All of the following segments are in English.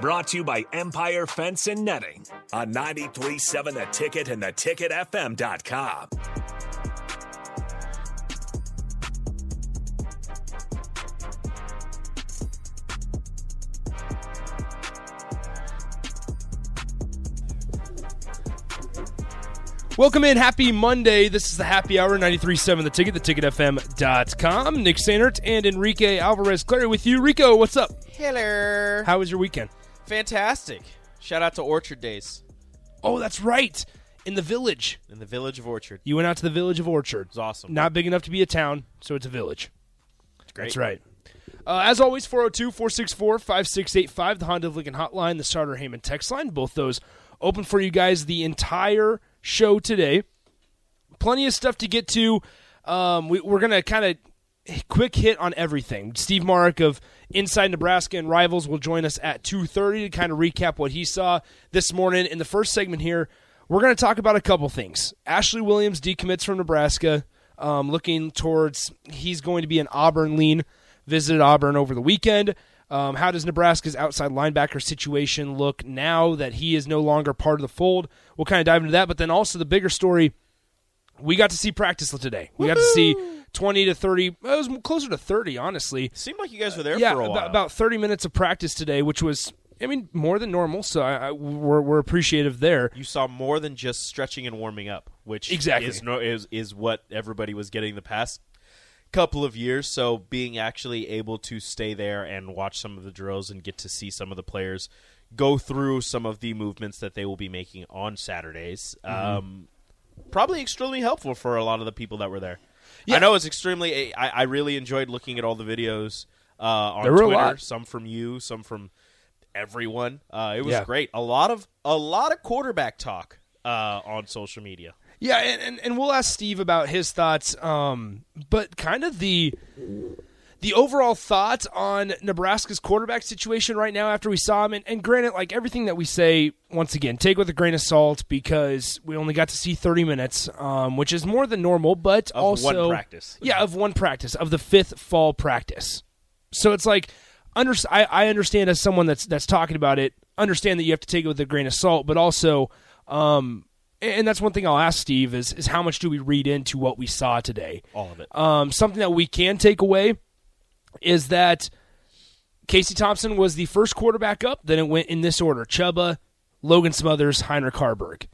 Brought to you by Empire Fence and Netting on 937 The Ticket and theticketfm.com. Welcome in. Happy Monday. This is the Happy Hour 93.7 The Ticket, theticketfm.com. Nick Sainert and Enrique Alvarez Clary with you. Rico, what's up? Hello. How was your weekend? Fantastic. Shout out to Orchard Days Oh, that's right. In the village. in the village of Orchard. You went out to the village of Orchard. It's awesome. Not big enough to be a town, so it's a village. great. That's right. Uh, as always, 402 464 5685, the Honda of Lincoln hotline, the Sartor Hamann text line. Both those open for you guys the entire show today. Plenty of stuff to get to. Um, we, we're going to kind of quick hit on everything. Steve Marik of Inside Nebraska and Rivals will join us at 2.30 to kind of recap what he saw this morning. In the first segment here, we're going to talk about a couple things. Ashley Williams decommits from Nebraska, um, looking towards he's going to be an Auburn lean. Visited Auburn over the weekend. Um, how does Nebraska's outside linebacker situation look now that he is no longer part of the fold? We'll kind of dive into that, but then also the bigger story. We got to see practice today. We got to see twenty to thirty. It was closer to thirty, honestly. Seemed like you guys were there yeah, for a while. about, about thirty minutes of practice today, which was, I mean, more than normal. So I, I, we're, we're appreciative there. you saw more than just stretching and warming up, which Exactly. is, no, is is what everybody was getting the past couple of years. So being actually able to stay there and watch some of the drills and get to see some of the players go through some of the movements that they will be making on Saturdays, Mm-hmm. um, probably extremely helpful for a lot of the people that were there. Yeah. I know it's extremely. I, I really enjoyed looking at all the videos uh, on There were a Twitter. lot. Some from you, some from everyone. Uh, it was Yeah. great. A lot of a lot of quarterback talk uh, on social media. Yeah, and, and, and we'll ask Steve about his thoughts. Um, but kind of the the overall thoughts on Nebraska's quarterback situation right now after we saw him. And, and granted, like everything that we say, once again, take with a grain of salt because we only got to see 30 minutes, um, which is more than normal, but Of also one practice. Yeah, of one practice of the fifth fall practice. So it's like, under, I, I understand as someone that's that's talking about it, understand that you have to take it with a grain of salt, but also. Um, and that's one thing I'll ask Steve is is how much do we read into what we saw today? All of it. Um, something that we can take away is that Casey Thompson was the first quarterback up. Then it went in this order: Chubba, Logan Smothers, Heinrich Haarberg.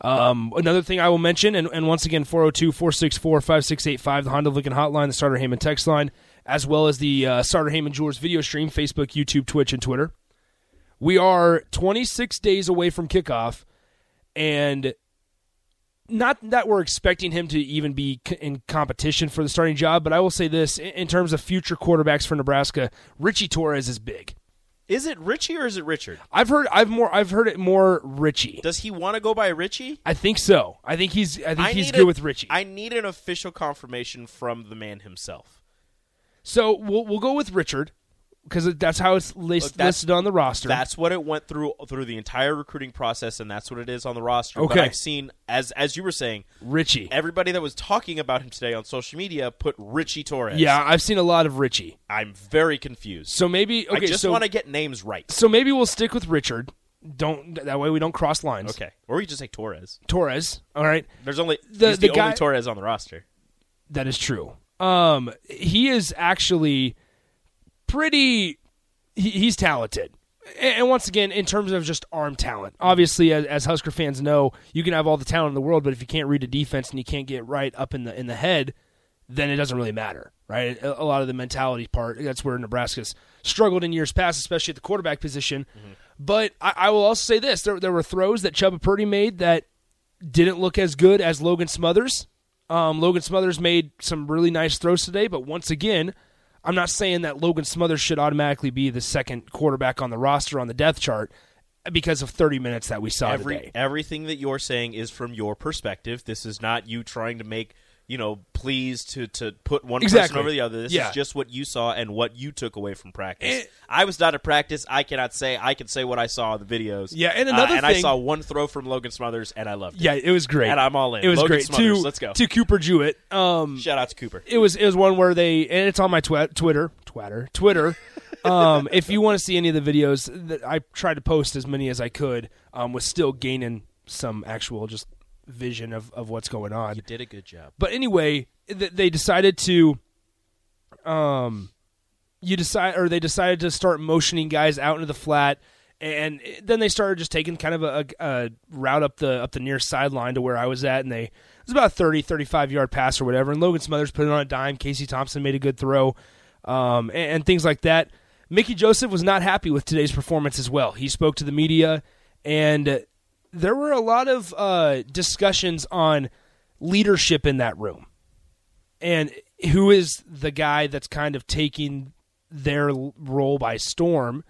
Um, another thing I will mention, and, and once again, 402 464 5685, the Honda Lincoln hotline, the Sartor Hamann text line, as well as the uh, Sartor Hamann Jewelers video stream, Facebook, YouTube, Twitch, and Twitter. We are 26 days away from kickoff, and not that we're expecting him to even be in competition for the starting job, but I will say this in, terms of future quarterbacks for Nebraska, Richie Torres is big. Is it Richie or is it Richard? I've heard I've more I've heard it more Richie. Does he want to go by Richie? I think so. I think he's I think he's good a- with Richie. I need an official confirmation from the man himself. so we'll we'll go with Richard because that's how it's lis- Look, that's- listed on the roster. That's what it went through through the entire recruiting process, and that's what it is on the roster. But Okay. I've seen, as as you were saying, Richie. everybody that was talking about him today on social media put Richie Torres. Yeah, I've seen a lot of Richie. I'm very confused. So maybe okay. I just so want to get names right. so maybe we'll stick with Richard. Don't that way we don't cross lines. Okay, or we just say Torres. Torres. All right. There's only The- he's the, the guy- only Torres on the roster. That is true. Um, he is actually pretty. He, he's talented, and, once again, in terms of just arm talent, obviously, as, as Husker fans know, you can have all the talent in the world, but if you can't read a defense and you can't get right up in the in the head, then it doesn't really matter, right? A, a lot of the mentality part. That's where Nebraska's struggled in years past, especially at the quarterback position. But I, I will also say this: there, there were throws that Chubba Purdy made that didn't look as good as Logan Smothers. Um, Logan Smothers made some really nice throws today, but once again, I'm not saying that Logan Smothers should automatically be the second quarterback on the roster on the death chart. because of 30 minutes that we saw Every today. everything that you're saying is from your perspective. This is not you trying to make you know please to to put one Exactly. person over the other. This Yeah. is just what you saw and what you took away from practice. And- I was not at practice. I cannot say. I can say what I saw in the videos. Yeah, and Uh, another and I saw one throw from Logan Smothers, and I loved it. Yeah, it was great. And I'm all in. It was Logan great. Smothers, to, let's go. To Cooper Jewett. Um, Shout out to Cooper. it was it was one where they and it's on my twi- Twitter, Twitter, Twitter. um, if you want to see any of the videos, that I tried to post as many as I could. Um, was still gaining some actual just vision of, of what's going on. You did a good job. But anyway, th- they decided to, um, you decide or they decided to start motioning guys out into the flat, and then they started just taking kind of a, a, a route up the up the near sideline to where I was at, and they it was about a 30, 35 yard pass or whatever, and Logan Smothers put it on a dime. Casey Thompson made a good throw, um, and, and things like that. Mickey Joseph was not happy with today's performance as well. He spoke to the media, and there were a lot of uh, discussions on leadership in that room. And who is the guy that's kind of taking their role by storm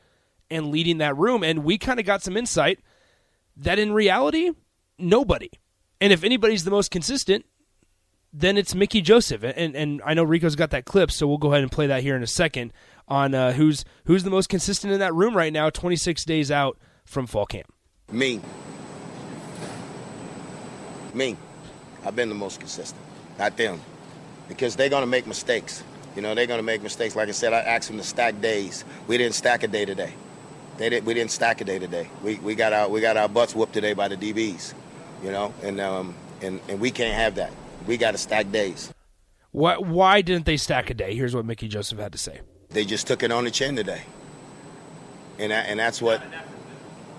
and leading that room? And we kind of got some insight that in reality nobody. And if anybody's the most consistent then it's Mickey Joseph. And and I know Rico's got that clip so we'll go ahead and play that here in a second on uh, who's who's the most consistent in that room right now 26 days out from fall camp. Me. Me. I've been the most consistent, not them. Because they're going to make mistakes. You know, they're going to make mistakes. Like I said, I asked them to stack days. We didn't stack a day today. They did, we didn't stack a day today. We, we, got our, we got our butts whooped today by the DBs, you know, and, um, and, and we can't have that. We got to stack days. why why didn't they stack a day here's what Mickey Joseph had to say They just took it on the chin today. And, that, and that's what,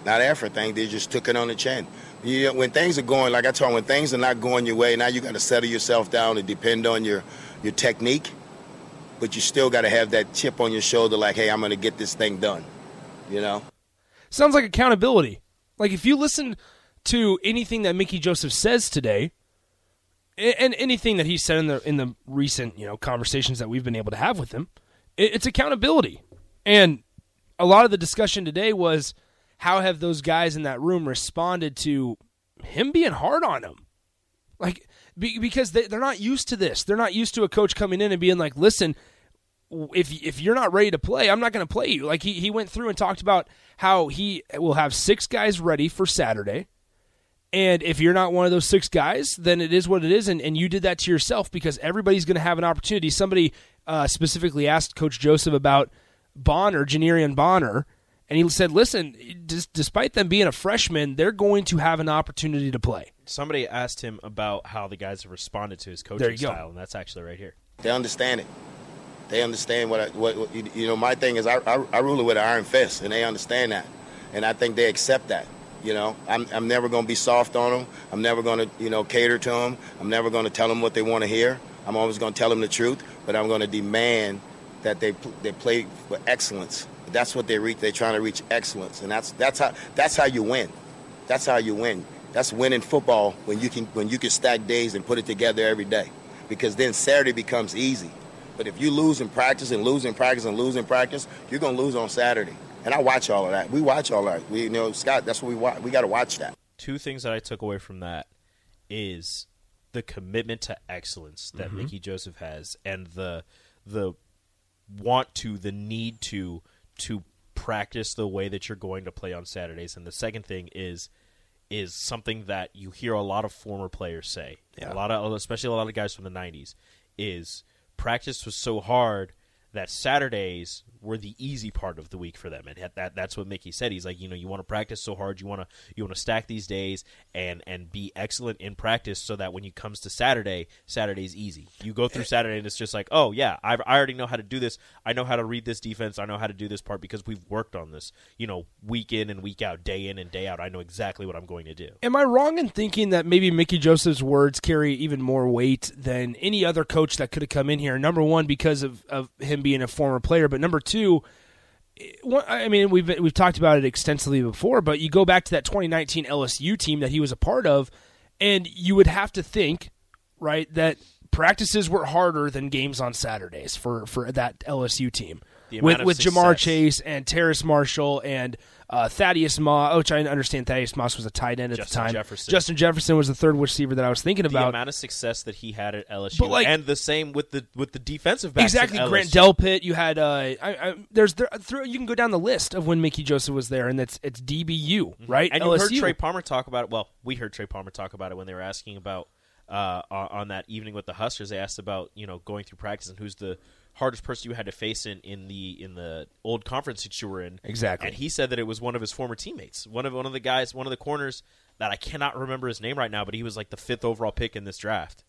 not effort thing, they just took it on the chin. You, when things are going, like I told you, when things are not going your way, now you got to settle yourself down and depend on your, your technique. But you still got to have that chip on your shoulder, like, hey, I'm going to get this thing done. You know? sounds like accountability. Like if you listen to anything that Mickey Joseph says today, and anything that he said in the in the recent you know conversations that we've been able to have with him, it's accountability. And a lot of the discussion today was how have those guys in that room responded to him being hard on them, like be, because they, they're not used to this. They're not used to a coach coming in and being like, "Listen, if if you're not ready to play, I'm not going to play you. Like he he went through and talked about how he will have six guys ready for Saturday. And if you're not one of those six guys, then it is what it is. And, and you did that to yourself because everybody's going to have an opportunity. Somebody uh, specifically asked Coach Joseph about Bonner, Janiran Bonner, and he said, listen, dis- despite them being a freshman, they're going to have an opportunity to play. Somebody asked him about how the guys have responded to his coaching you go. style, and that's actually right here. They understand it. They understand what, I, what, what you, you know. My thing is, I, I, I rule it with an iron fist, and they understand that, and I think they accept that. You know, I'm, I'm never going to be soft on them. I'm never going to, you know, cater to them. I'm never going to tell them what they want to hear. I'm always going to tell them the truth, but I'm going to demand that they they play for excellence. That's what they reach. They're trying to reach excellence, and that's that's how that's how you win. That's how you win. That's winning football when you can when you can stack days and put it together every day, because then Saturday becomes easy. But if you lose in practice and lose in practice and lose in practice, you're gonna lose on Saturday. And I watch all of that. We watch all that. We you know Scott. That's what we watch. We got to watch that. Two things that I took away from that is the commitment to excellence that Mm-hmm. Mickey Joseph has, and the the want to, the need to to practice the way that you're going to play on Saturdays. And the second thing is is something that you hear a lot of former players say. Yeah. A lot of especially a lot of guys from the 90s is practice was so hard that Saturdays were the easy part of the week for them, and that, that that's what Mickey said. He's like, you know, you want to practice so hard, you want to you want to stack these days and and be excellent in practice, so that when you comes to Saturday, Saturday's easy. You go through Saturday, and it's just like, oh yeah, I've, I already know how to do this. I know how to read this defense. I know how to do this part because we've worked on this, you know, week in and week out, day in and day out. I know exactly what I'm going to do. Am I wrong in thinking that maybe Mickey Joseph's words carry even more weight than any other coach that could have come in here? Number one, because of, of him being a former player, but number two, I mean, we've we've talked about it extensively before, but you go back to that 2019 LSU team that he was a part of, and you would have to think, right, that practices were harder than games on Saturdays for for that LSU team with with Ja'Marr. Chase and Terrace Marshall and Uh, Thaddeus Moss, which I understand Thaddeus Moss was a tight end at Justin the time. Jefferson. Justin Jefferson was the third receiver that I was thinking about. the amount of success that he had at LSU, But, like- and the same with the with the defensive backs. Exactly, Grant LSU. Delpit. You had uh, I, I, there's there, through, you can go down the list of when Mickey Joseph was there, and it's it's DBU, right? Mm-hmm. And you heard Trey Palmer talk about it. Well, we heard Trey Palmer talk about it when they were asking about uh, on on that evening with the Huskers. They asked about you know going through practice and who's the hardest person you had to face in, in the in the old conference that you were in. Exactly. And he said that it was one of his former teammates, one of one of the guys, one of the corners that I cannot remember his name right now, but he was like the fifth overall pick in this draft.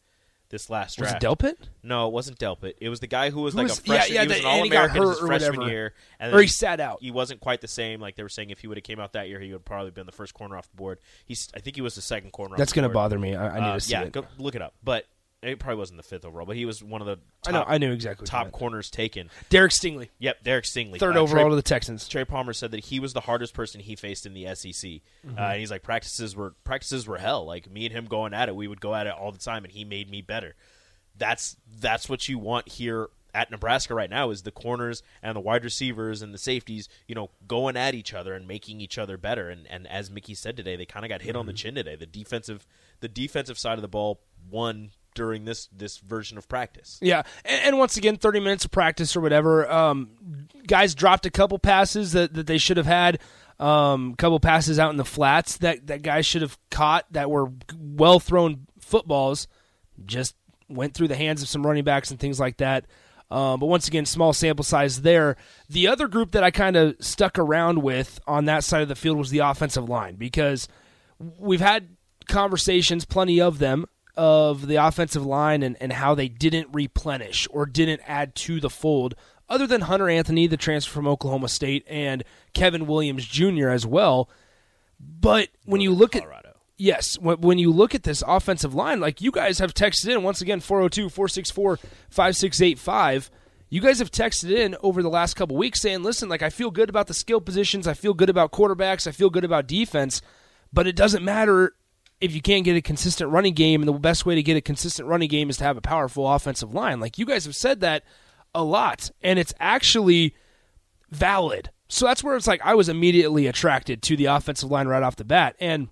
This last was draft. it Delpit? No, it wasn't Delpit. It was the guy who was Who like was- a freshman. yeah, yeah, he was an All American his freshman whatever. year, and Or he sat out. He wasn't quite the same. Like they were saying, if he would have came out that year, he would probably been the first corner off the board. He's, I think he was the second corner. That's going to bother me. I, I need Uh, to see yeah, it. go look it up. But it probably wasn't the fifth overall, but he was one of the I top, know. I knew exactly. top corners taken. Derek Stingley, Yep, Derek Stingley, third Uh, overall Trey, to the Texans. Trey Palmer said that he was the hardest person he faced in the SEC, uh, and he's like practices were practices were hell. Like me and him going at it, we would go at it all the time, and he made me better. That's that's what you want here at Nebraska right now is the corners and the wide receivers and the safeties, you know, going at each other and making each other better. And and as Mickey said today, they kind of got hit on the chin today. The defensive the defensive side of the ball won during this this version of practice. Yeah, and, and once again, thirty minutes of practice or whatever. Um, guys dropped a couple passes that, that they should have had. Um, couple passes out in the flats that that guys should have caught that were well thrown footballs. Just went through the hands of some running backs and things like that. Um, but once again, small sample size there. The other group that I kind of stuck around with on that side of the field was the offensive line because we've had conversations, plenty of them, of the offensive line and, and how they didn't replenish or didn't add to the fold, other than Hunter Anthony, the transfer from Oklahoma State, and Kevin Williams Jr. as well. But when you look at Yes, when, when you look at this offensive line, like you guys have texted in once again 402-464-5685. You guys have texted in over the last couple weeks saying, "Listen, like I feel good about the skill positions, I feel good about quarterbacks, I feel good about defense, but it doesn't matter if you can't get a consistent running game and the best way to get a consistent running game is to have a powerful offensive line." Like you guys have said that a lot, and it's actually valid. So that's where it's like I was immediately attracted to the offensive line right off the bat. And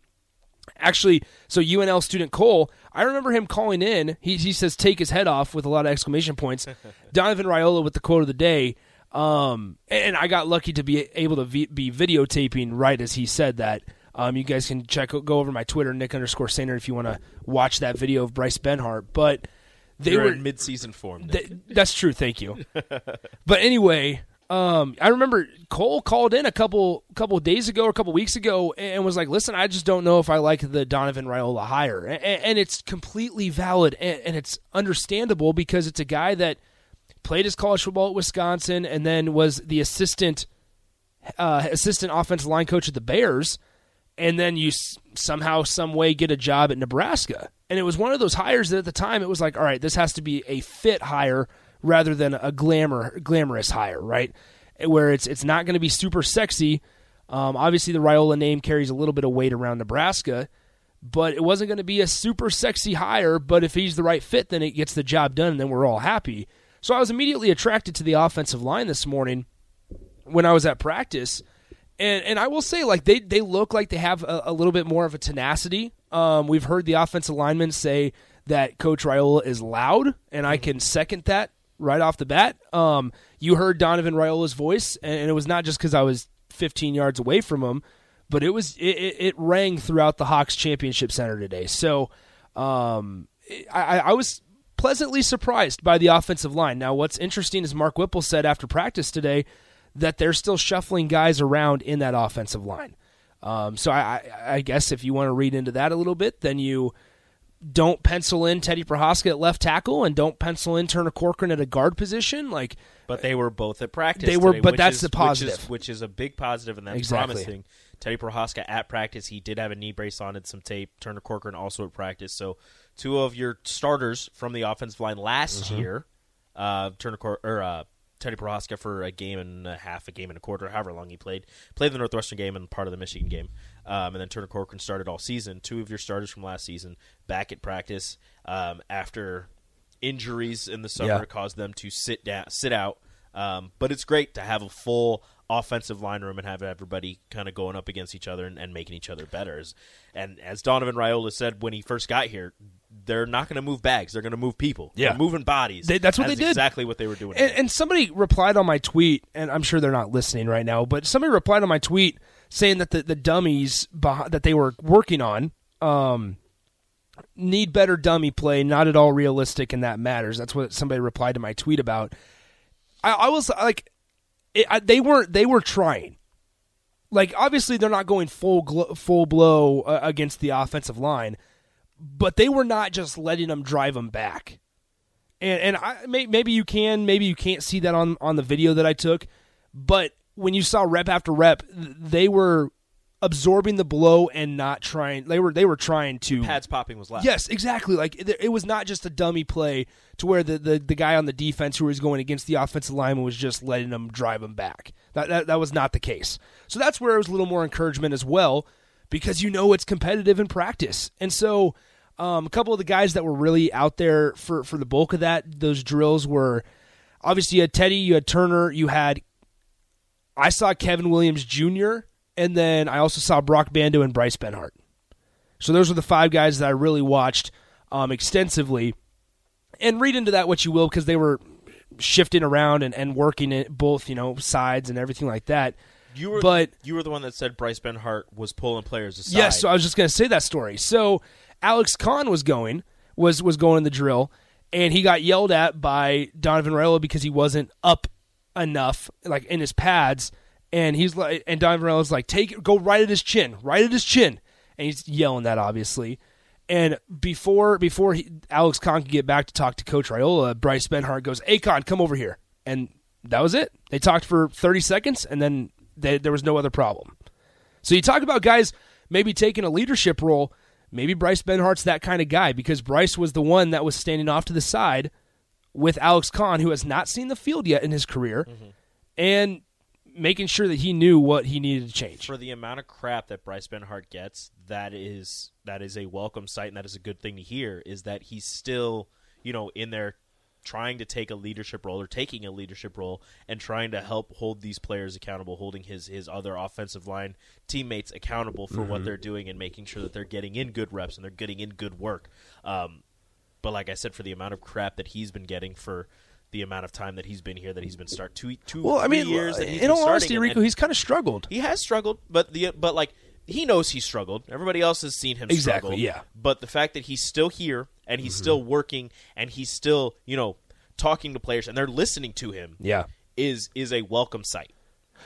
actually, so UNL student Cole, I remember him calling in. He, he says, take his head off with a lot of exclamation points. Donovan Raiola with the quote of the day. Um, and I got lucky to be able to be videotaping right as he said that. Um, you guys can check go over my Twitter, Nick underscore Sainer, if you want to watch that video of Bryce Benhart. But they You're were in mid-season form. That's true. Thank you. but anyway, um, I remember Cole called in a couple couple days ago or a couple weeks ago and was like, "Listen, I just don't know if I like the Donovan Raiola hire," and, and it's completely valid and, and it's understandable because it's a guy that played his college football at Wisconsin and then was the assistant uh, assistant offensive line coach at the Bears, and then you s- somehow, some way, get a job at Nebraska. And it was one of those hires that at the time it was like, all right, this has to be a fit hire rather than a glamour glamorous hire, right? Where it's it's not going to be super sexy. Um, obviously, the Raiola name carries a little bit of weight around Nebraska, but it wasn't going to be a super sexy hire. But if he's the right fit, then it gets the job done, and then we're all happy. So I was immediately attracted to the offensive line this morning when I was at practice. And and I will say, like they they look like they have a, a little bit more of a tenacity. Um, we've heard the offensive linemen say that Coach Raiola is loud, and I can second that right off the bat. Um, you heard Donovan Raiola's voice, and, and it was not just because I was 15 yards away from him, but it was it, it, it rang throughout the Hawks championship center today. So um, I, I was pleasantly surprised by the offensive line. Now, what's interesting is Mark Whipple said after practice today that they're still shuffling guys around in that offensive line. Um, so I, I, I guess if you want to read into that a little bit, then you don't pencil in Teddy Prochazka at left tackle and don't pencil in Turner Corcoran at a guard position. Like But they were both at practice. They were- today, but that's is- the positive. which is, which is a big positive, and that's Exactly. promising. Teddy Prochazka at practice, he did have a knee brace on and some tape. Turner Corcoran also at practice. So two of your starters from the offensive line last Mm-hmm. year, uh, Turner Cor- or uh, Teddy Prochazka for a game and a half, a game and a quarter, however long he played, played the Northwestern game and part of the Michigan game, um, and then Turner Corcoran started all season. Two of your starters from last season back at practice um, after injuries in the summer Yeah. caused them to sit down, sit out. Um, but it's great to have a full offensive line room and have everybody kind of going up against each other and, and making each other better. And as Donovan Raiola said when he first got here, they're not going to move bags; they're going to move people. Yeah. They're moving bodies. They- that's what they did. Exactly what they were doing. And, and somebody replied on my tweet, and I'm sure they're not listening right now, but somebody replied on my tweet saying that the, the dummies beh- that they were working on um, need better dummy play, not at all realistic, and that matters. That's what somebody replied to my tweet about. I, I was like, it, I, they weren't. They were trying. Like obviously they're not going full glo- full blow uh, against the offensive line, but they were not just letting them drive them back and and I may, maybe you can, maybe you can't see that on on the video that I took, but when you saw rep after rep, they were absorbing the blow and not trying. They were they were trying to pads popping was loud. Yes, exactly. Like it, it was not just a dummy play to where the, the, the guy on the defense who was going against the offensive lineman was just letting them drive him back. That, that that was not the case. So that's where it was a little more encouragement as well, because you know it's competitive in practice. And so um, a couple of the guys that were really out there for for the bulk of that those drills were obviously you had Teddy, you had Turner, you had I saw Kevin Williams Jr. and then I also saw Broc Bando and Bryce Benhart. So those were the five guys that I really watched um, extensively. And read into that what you will, because they were shifting around and, and working it both, you know, sides and everything like that. You were, But- you were the one that said Bryce Benhart was pulling players aside. Yes, so I was just going to say that story. So Alex Conn was going was was going in the drill, and he got yelled at by Donovan Raiola because he wasn't up enough, like in his pads. And he's like, and Donovan Raiola's like, take it, go right at his chin, right at his chin, and he's yelling that obviously. And before before he, Alex Conn could get back to talk to Coach Raiola, Bryce Benhart goes, "Hey Conn, come over here," and that was it. They talked for thirty seconds, and then they, there was no other problem. So you talk about guys maybe taking a leadership role. Maybe Bryce Benhart's that kind of guy because Bryce was the one that was standing off to the side with Alex Conn, who has not seen the field yet in his career, mm-hmm. and making sure that he knew what he needed to change. for the amount of crap that Bryce Benhart gets, that is that is a welcome sight and that is a good thing to hear. Is that he's still, you know, in there trying to take a leadership role or taking a leadership role and trying to help hold these players accountable, holding his his other offensive line teammates accountable for what they're doing and making sure that they're getting in good reps and they're getting in good work. Um, but like I said, for the amount of crap that he's been getting for the amount of time that he's been here, that he's been start two two Well, I mean, years that he's in all honesty, Rico, and- he's kind of struggled. he has struggled, but the but like he knows he's struggled. Everybody else has seen him Exactly, struggle. yeah. But the fact that he's still here and he's still working and he's still, you know, talking to players and they're listening to him Yeah. is is a welcome sight.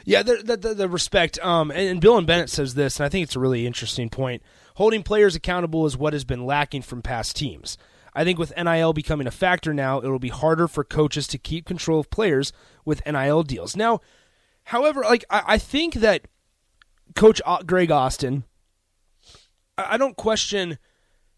Yeah, the, the, the, the respect. Um, and, and Bill and Bennett says this, and I think it's a really interesting point. Holding players accountable is what has been lacking from past teams. I think with NIL becoming a factor now, it will be harder for coaches to keep control of players with NIL deals. Now, however, like I, I think that Coach Greg Austin, I, I don't question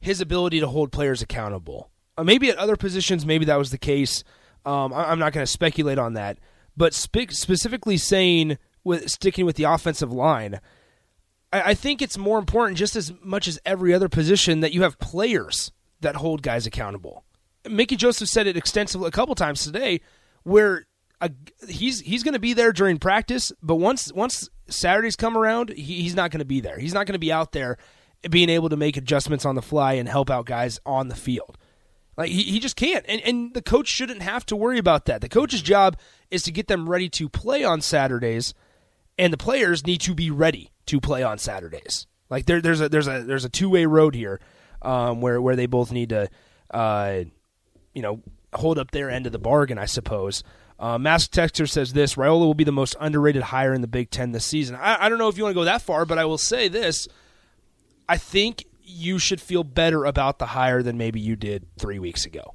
his ability to hold players accountable. Uh, maybe at other positions, maybe that was the case. Um, I, I'm not going to speculate on that. But spe- specifically saying with sticking with the offensive line, I, I think it's more important, just as much as every other position, that you have players that hold guys accountable. Mickey Joseph said it extensively a couple times today, where a, he's he's going to be there during practice, but once once Saturdays come around, he, he's not going to be there. He's not going to be out there being able to make adjustments on the fly and help out guys on the field. Like he, he just can't. And and the coach shouldn't have to worry about that. The coach's job is to get them ready to play on Saturdays and the players need to be ready to play on Saturdays. Like there there's a there's a there's a two way road here um, where where they both need to uh, you know hold up their end of the bargain, I suppose. Uh, Mask Texter says this: Raiola will be the most underrated hire in the Big Ten this season. I, I don't know if you want to go that far, but I will say this: I think you should feel better about the hire than maybe you did three weeks ago.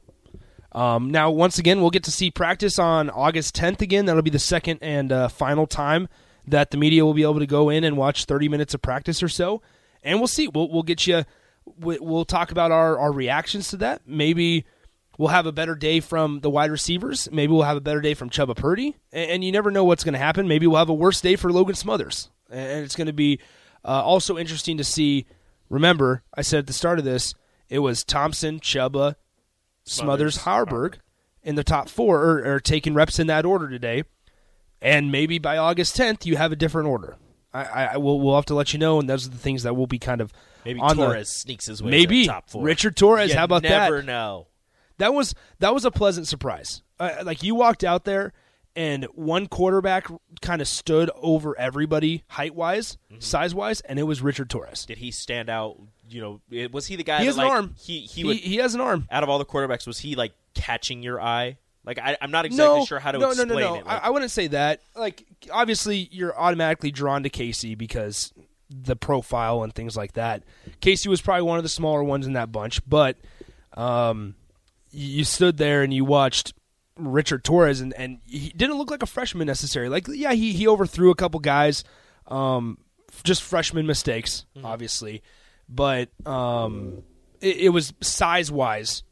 Um, now, once again, we'll get to see practice on August 10th again. That'll be the second and uh, final time that the media will be able to go in and watch 30 minutes of practice or so. And we'll see. We'll, we'll get you. we- We'll talk about our, our reactions to that. Maybe we'll have a better day from the wide receivers. Maybe we'll have a better day from Chubba Purdy. And, and you never know what's going to happen. Maybe we'll have a worse day for Logan Smothers. And it's going to be uh, also interesting to see. Remember, I said at the start of this, it was Thompson, Chubba, Smothers, Smothers, Haarberg in the top four, or, or taking reps in that order today. and maybe by August 10th you have a different order. I, I, I will we'll have to let you know, and those are the things that will be kind of Maybe on the- Torres sneaks his way Maybe. to the top four. Richard Torres, You how about that? Never know. that was that was a pleasant surprise. Uh, like you walked out there, and one quarterback kind of stood over everybody height wise, Mm-hmm. size wise, and it was Richard Torres. Did he stand out? You know, it- was he the guy? He that, has an like, arm. He he, He, would. he has an arm. out of all the quarterbacks, was he like catching your eye? Like I, I'm not exactly no, sure how to no, explain no, no, no. it. Like, I, I wouldn't say that. Like, obviously, you're automatically drawn to Casey because the profile and things like that. Casey was probably one of the smaller ones in that bunch, but um, you stood there and you watched Richard Torres, and, and he didn't look like a freshman necessarily. Like, yeah, he he overthrew a couple guys, um, just freshman mistakes, Mm-hmm. obviously, but um, it, it was size wise.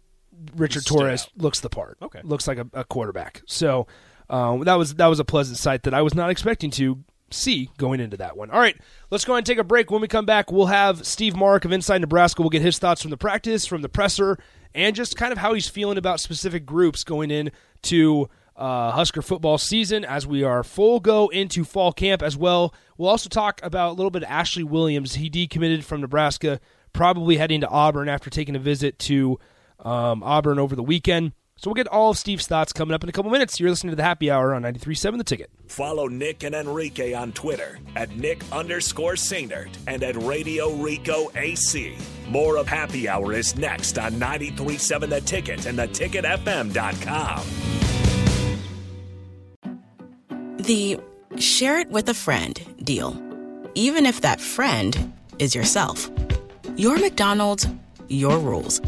Richard Torres out. looks the part. Okay. looks like a, a quarterback. So um, that was that was a pleasant sight that I was not expecting to see going into that one. All right, let's go ahead and take a break. When we come back, we'll have Steve Marik of Inside Nebraska. We'll get his thoughts from the practice, from the presser, and just kind of how he's feeling about specific groups going into uh, Husker football season as we are full go into fall camp as well. We'll also talk about a little bit of Ashley Williams. He decommitted from Nebraska, probably heading to Auburn after taking a visit to um, Auburn over the weekend. So we'll get all of Steve's thoughts coming up in a couple minutes. You're listening to the Happy Hour on 93.7 The Ticket. Follow Nick and Enrique on Twitter at Nick underscore Sainert and at Radio Rico AC. More of Happy Hour is next on 93.7 The Ticket and theticketfm.com. The share it with a friend deal. Even if that friend is yourself. Your McDonald's, your rules.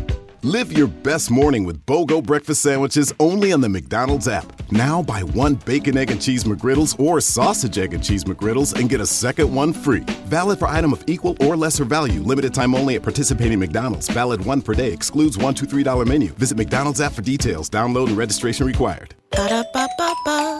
Live your best morning with BOGO breakfast sandwiches only on the McDonald's app. Now buy one bacon, egg, and cheese McGriddles or sausage, egg, and cheese McGriddles and get a second one free. Valid for item of equal or lesser value. Limited time only at participating McDonald's. Valid one per day. Excludes one, two, three dollar menu. Visit McDonald's app for details. Download and registration required. Ba-da-ba-ba.